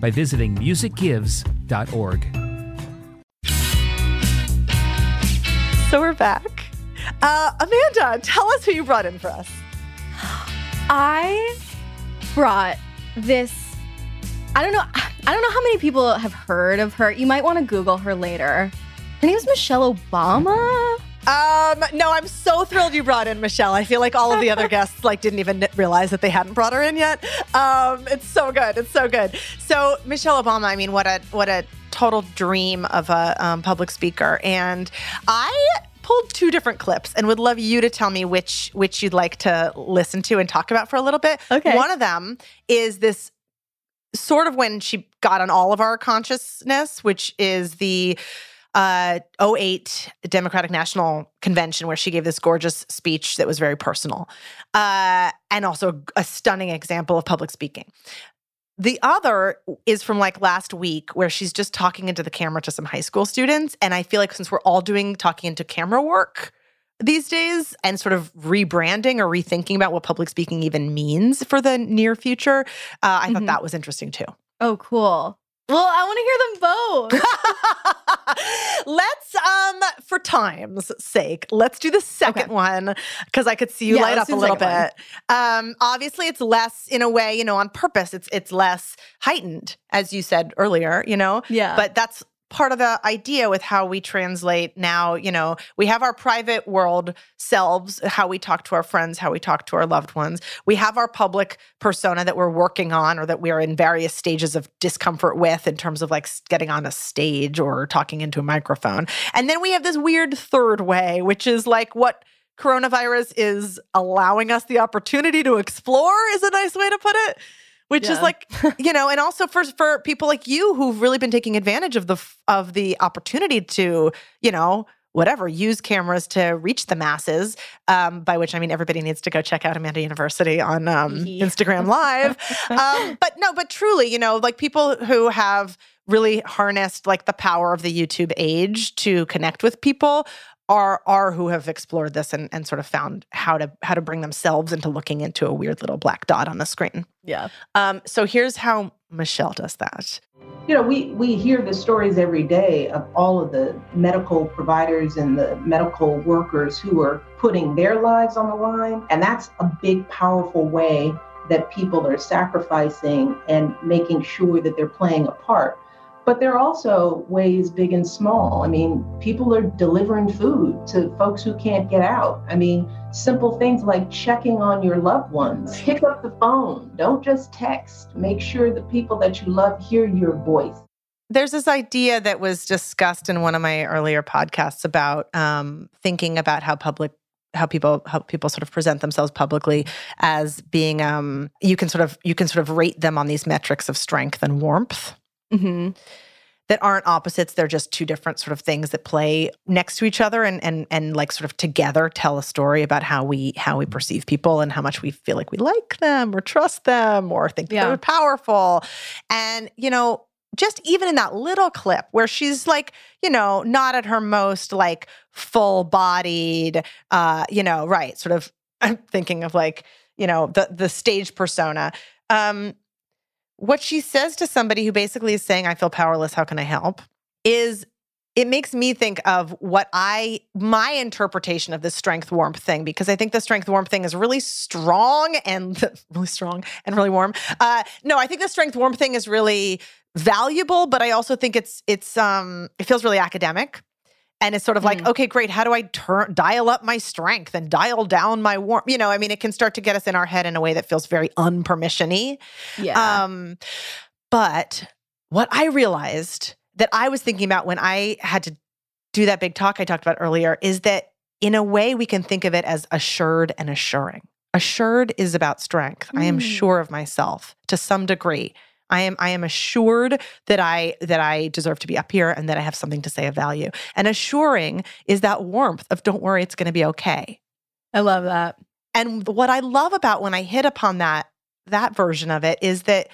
by visiting musicgives.org. So we're back. Uh, Amanda, tell us who you brought in for us. I brought this. I don't know. I don't know how many people have heard of her. You might want to Google her later. Her name is Michelle Obama. Um, no, I'm so thrilled you brought in Michelle. I feel like all of the other <laughs> guests like didn't even realize that they hadn't brought her in yet. Um, it's so good. It's so good. So Michelle Obama, I mean, what a what a total dream of a um, public speaker. And I pulled two different clips and would love you to tell me which which you'd like to listen to and talk about for a little bit. Okay. One of them is this sort of when she got on all of our consciousness, which is the uh 08 Democratic National Convention where she gave this gorgeous speech that was very personal. Uh and also a stunning example of public speaking. The other is from like last week where she's just talking into the camera to some high school students and I feel like since we're all doing talking into camera work these days and sort of rebranding or rethinking about what public speaking even means for the near future, uh, I thought Mhm. that was interesting too. Oh, cool. Well, I want to hear them both. <laughs> let's um for time's sake let's do the second Okay. one because i could see you Yeah, light up a little bit um obviously it's less in a way you know on purpose it's it's less heightened as you said earlier you know yeah. but that's part of the idea with how we translate now you know we have our private world selves how we talk to our friends how we talk to our loved ones. We have our public persona that we're working on or that we're in various stages of discomfort with in terms of like getting on a stage or talking into a microphone. And then we have this weird third way which is like what coronavirus is allowing us the opportunity to explore is a nice way to put it which is like you know and also for for people like you who've really been taking advantage of the of the opportunity to you know whatever use cameras to reach the masses um, by which i mean everybody needs to go check out amanda university on um, <laughs> Hee. instagram live um, <laughs> but no but truly you know like people who have really harnessed like the power of the youtube age to connect with people are are who have explored this and, and sort of found how to how to bring themselves into looking into a weird little black dot on the screen yeah. um, so here's how Michelle does that. you know, we, we hear the stories every day of all of the medical providers and the medical workers who are putting their lives on the line. And that's a big, powerful way that people are sacrificing and making sure that they're playing a part. But there are also ways, big and small. I mean, people are delivering food to folks who can't get out. I mean, simple things like checking on your loved ones. Pick up the phone. Don't just text. Make sure the people that you love hear your voice. There's this idea that was discussed in one of my earlier podcasts about um, thinking about how public how people how people sort of present themselves publicly as being um, you can sort of you can sort of rate them on these metrics of strength and warmth hmm that aren't opposites. They're just two different sort of things that play next to each other and and and like sort of together tell a story about how we how we perceive people and how much we feel like we like them or trust them or think Yeah. they're powerful. And you know just even in that little clip where she's like you know not at her most like full bodied uh you know right sort of <laughs> i'm thinking of like you know the the stage persona um what she says to somebody who basically is saying, I feel powerless, how can I help? is it makes me think of what I my interpretation of the strength warmth thing because I think the strength warmth thing is really strong and <laughs> really strong and really warm. Uh, no, I think the strength warmth thing is really valuable, but I also think it's it's um it feels really academic. And it's sort of like, Mm. okay, great. How do I turn dial up my strength and dial down my warmth? You know, I mean, it can start to get us in our head in a way that feels very unpermissiony. Yeah. Um, but what I realized that I was thinking about when I had to do that big talk I talked about earlier is that in a way we can think of it as assured and assuring. Assured is about strength. I am Mm. sure of myself to some degree. I am I am assured that I that I deserve to be up here and that I have something to say of value. And assuring is that warmth of don't worry, it's going to be okay. I love that. And what I love about when I hit upon that that version of it is that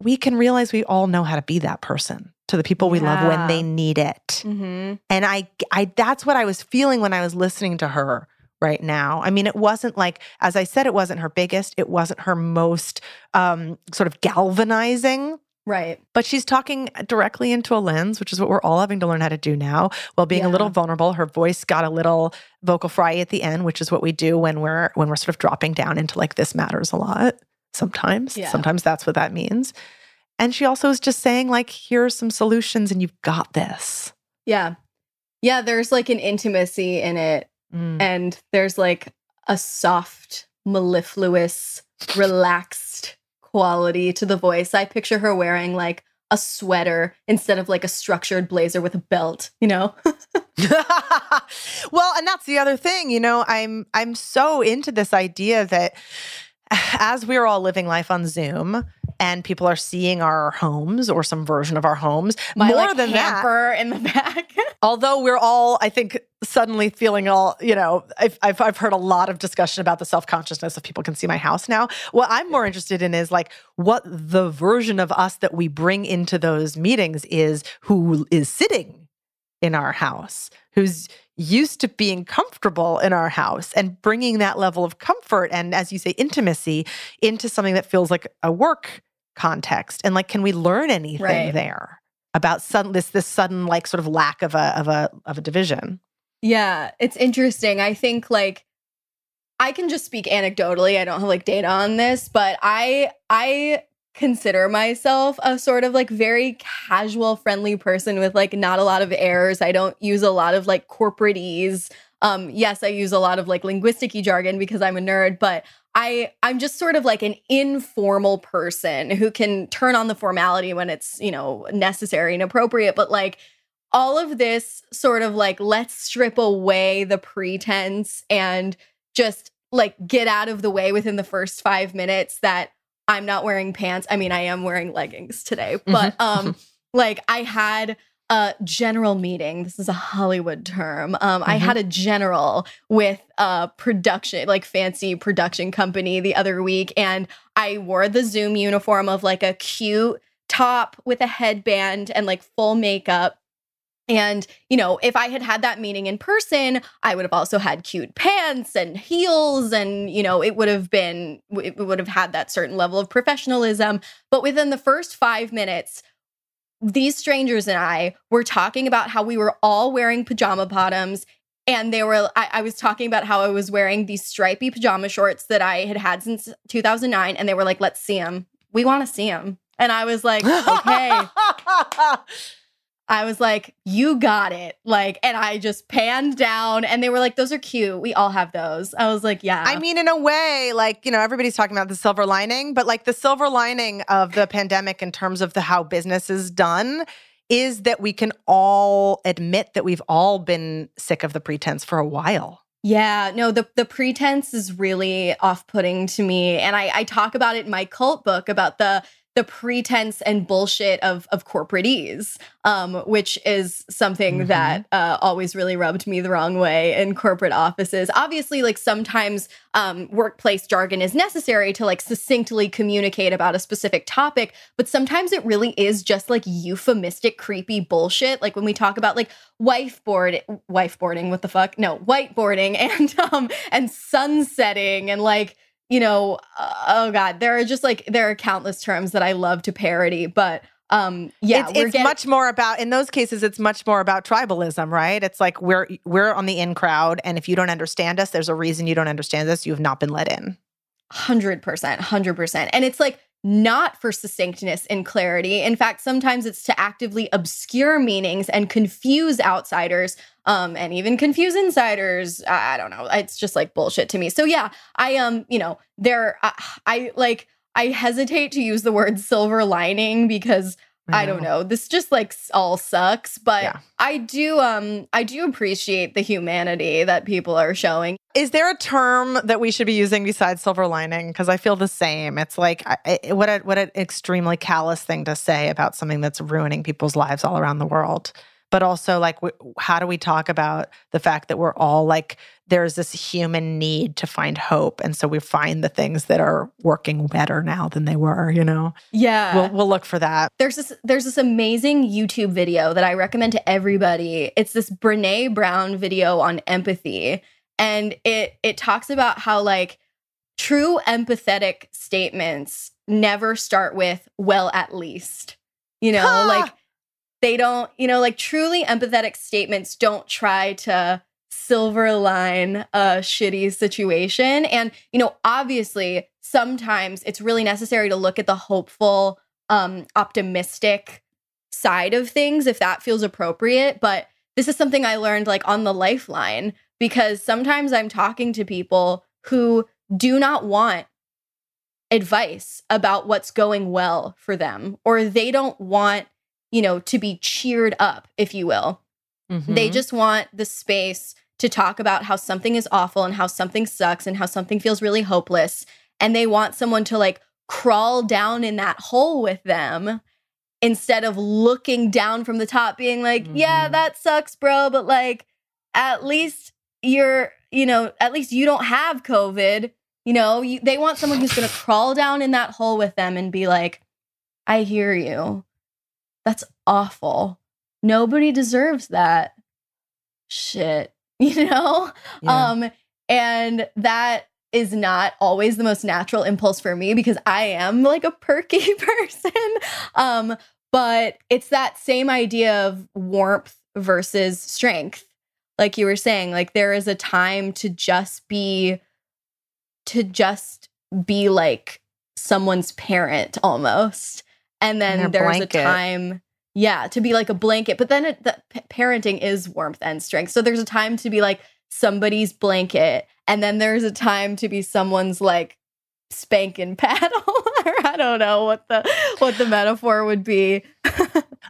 we can realize we all know how to be that person to the people we love when they need it. Mm-hmm. And I I that's what I was feeling when I was listening to her right now. I mean, it wasn't like as I said it wasn't her biggest, it wasn't her most um sort of galvanizing Right. but she's talking directly into a lens, which is what we're all having to learn how to do now while being a little vulnerable. Her voice got a little vocal fry at the end, which is what we do when we're when we're sort of dropping down into like this matters a lot. Sometimes. Yeah. Sometimes that's what that means. And she also is just saying, like, here are some solutions and you've got this. Yeah. Yeah. There's like an intimacy in it. Mm. And there's like a soft, mellifluous, relaxed quality to the voice. I picture her wearing like a sweater instead of like a structured blazer with a belt, you know? <laughs> well, and that's the other thing, you know, I'm I'm so into this idea that <sighs> as we're all living life on Zoom and people are seeing our homes or some version of our homes, My more like, than that, in the back. <laughs> although we're all, I think, suddenly feeling all, you know, I've, I've, I've heard a lot of discussion about the self consciousness of people can see my house now. What I'm more interested in is like what the version of us that we bring into those meetings is who is sitting in our house, who's used to being comfortable in our house and bringing that level of comfort and, as you say, intimacy into something that feels like a work context. And like, can we learn anything Right. there? about sudden this this sudden like sort of lack of a of a of a division. Yeah, it's interesting. I think like I can just speak anecdotally. I don't have like data on this, but I I consider myself a sort of like very casual friendly person with like not a lot of airs. I don't use a lot of like corporatese. Um yes, I use a lot of like linguistic jargon because I'm a nerd, but I I'm just sort of like an informal person who can turn on the formality when it's, you know, necessary and appropriate, but like all of this sort of like let's strip away the pretense and just like get out of the way within the first 5 minutes that I'm not wearing pants. I mean, I am wearing leggings today, but um <laughs> like I had a general meeting. This is a Hollywood term. Um, I had a general with a production, like fancy production company the other week, and I wore the Zoom uniform of like a cute top with a headband and like full makeup. And, you know, if I had had that meeting in person, I would have also had cute pants and heels. And, you know, it would have been, it would have had that certain level of professionalism. But within the first five minutes, these strangers and I were talking about how we were all wearing pajama bottoms. And they were, I, I was talking about how I was wearing these stripy pajama shorts that I had had since 2009. And they were like, let's see them. We want to see them. And I was like, okay. <laughs> I was like, you got it. Like, and I just panned down and they were like, those are cute. We all have those. I was like, yeah. I mean, in a way, like, you know, everybody's talking about the silver lining, but like the silver lining of the pandemic in terms of the how business is done is that we can all admit that we've all been sick of the pretense for a while. Yeah, no, the the pretense is really off-putting to me. And I, I talk about it in my cult book about the the pretense and bullshit of of corporatese, um, which is something Mhm. that uh, always really rubbed me the wrong way in corporate offices. Obviously, like sometimes um, workplace jargon is necessary to like succinctly communicate about a specific topic, but sometimes it really is just like euphemistic, creepy bullshit. Like when we talk about like wifeboard, wifeboarding, what the fuck? No, whiteboarding <laughs> and um and sunsetting and like you know, uh, oh God, there are just like, there are countless terms that I love to parody, but um yeah it's, it's getting- much more about in those cases it's much more about tribalism right? It's like we're we're on the in crowd and if you don't understand us there's a reason you don't understand us you have not been let in. 100% 100% and it's like not for succinctness and clarity. In fact sometimes it's to actively obscure meanings and confuse outsiders um and even confuse insiders. I, I don't know. It's just like bullshit to me. So yeah i um you know there I, I like I hesitate to use the word silver lining because I don't know. This just like all sucks, but Yeah. I do um I do appreciate the humanity that people are showing. Is there a term that we should be using besides silver lining? Because I feel the same. It's like I, I- what a what an extremely callous thing to say about something that's ruining people's lives all around the world. But also, like, w- how do we talk about the fact that we're all like there's this human need to find hope, and so we find the things that are working better now than they were. You know, Yeah. we'll we'll look for that. there's this there's this amazing YouTube video that I recommend to everybody. It's this Brene Brown video on empathy and it it talks about how like true empathetic statements never start with well at least. You know, Ha! like they don't, you know, like truly empathetic statements don't try to silver line a shitty situation. And, you know, obviously, sometimes it's really necessary to look at the hopeful, um, optimistic side of things if that feels appropriate. But this is something I learned like on the lifeline because sometimes I'm talking to people who do not want advice about what's going well for them, or they don't want, you know, to be cheered up, if you will. They Mhm. just want the space to talk about how something is awful and how something sucks and how something feels really hopeless. And they want someone to like crawl down in that hole with them instead of looking down from the top, being like, yeah, Mhm. that sucks, bro. But like, at least you're, you know, at least you don't have COVID. You know, you, they want someone who's going <sighs> to crawl down in that hole with them and be like, I hear you. That's awful. Nobody deserves that shit, <laughs> you know? Yeah. Um, and that is not always the most natural impulse for me because I am like a perky <laughs> person. Um, but it's that same idea of warmth versus strength. Like you were saying, like there is a time to just be to just be like someone's parent almost. And then there's blanket. a time yeah, to be like a blanket. But then it, the, p- parenting is warmth and strength. So there's a time to be like somebody's blanket, and then there's a time to be someone's like spank and <laughs> paddle. or I don't know what the what the metaphor would be. <laughs>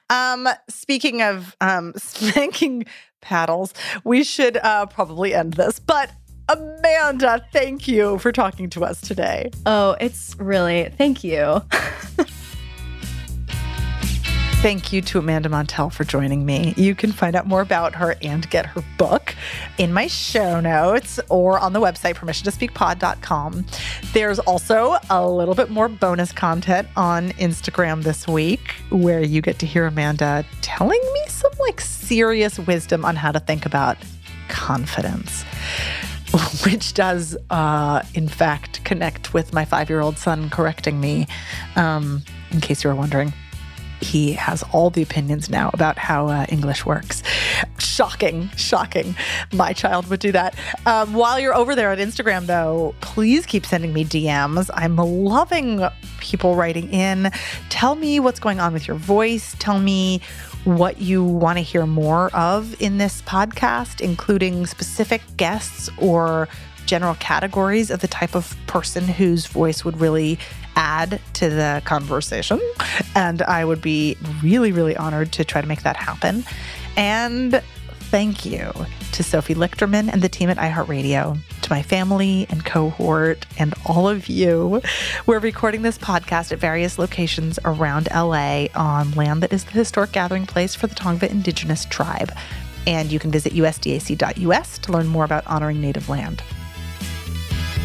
Um, speaking of um <laughs> spanking paddles, we should uh probably end this. But Amanda, thank you for talking to us today. Oh, it's really thank you. Thank you to Amanda Montell for joining me. You can find out more about her and get her book in my show notes or on the website permissiontospeakpod.com. There's also a little bit more bonus content on Instagram this week where you get to hear Amanda telling me some like serious wisdom on how to think about confidence. <laughs> Which does, uh, in fact, connect with my five year old son correcting me, um, in case you were wondering he has all the opinions now about how uh, English works. Shocking, shocking. My child would do that. Um, while you're over there at Instagram, though, please keep sending me DMs. I'm loving people writing in. Tell me what's going on with your voice. Tell me what you want to hear more of in this podcast, including specific guests or general categories of the type of person whose voice would really add to the conversation. And I would be really, really honored to try to make that happen. And thank you to Sophie Lichterman and the team at iHeartRadio, to my family and cohort, and all of you. We're recording this podcast at various locations around LA on land that is the historic gathering place for the Tongva Indigenous tribe. And you can visit usdac.us to learn more about honoring native land.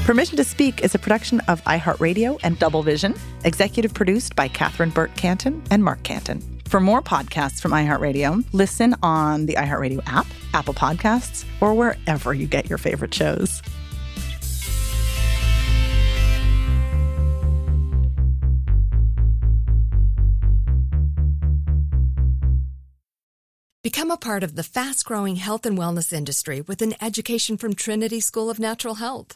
Permission to Speak is a production of iHeartRadio and Double Vision, executive produced by Catherine Burt Canton and Mark Canton. For more podcasts from iHeartRadio, listen on the iHeartRadio app, Apple Podcasts, or wherever you get your favorite shows. Become a part of the fast growing health and wellness industry with an education from Trinity School of Natural Health.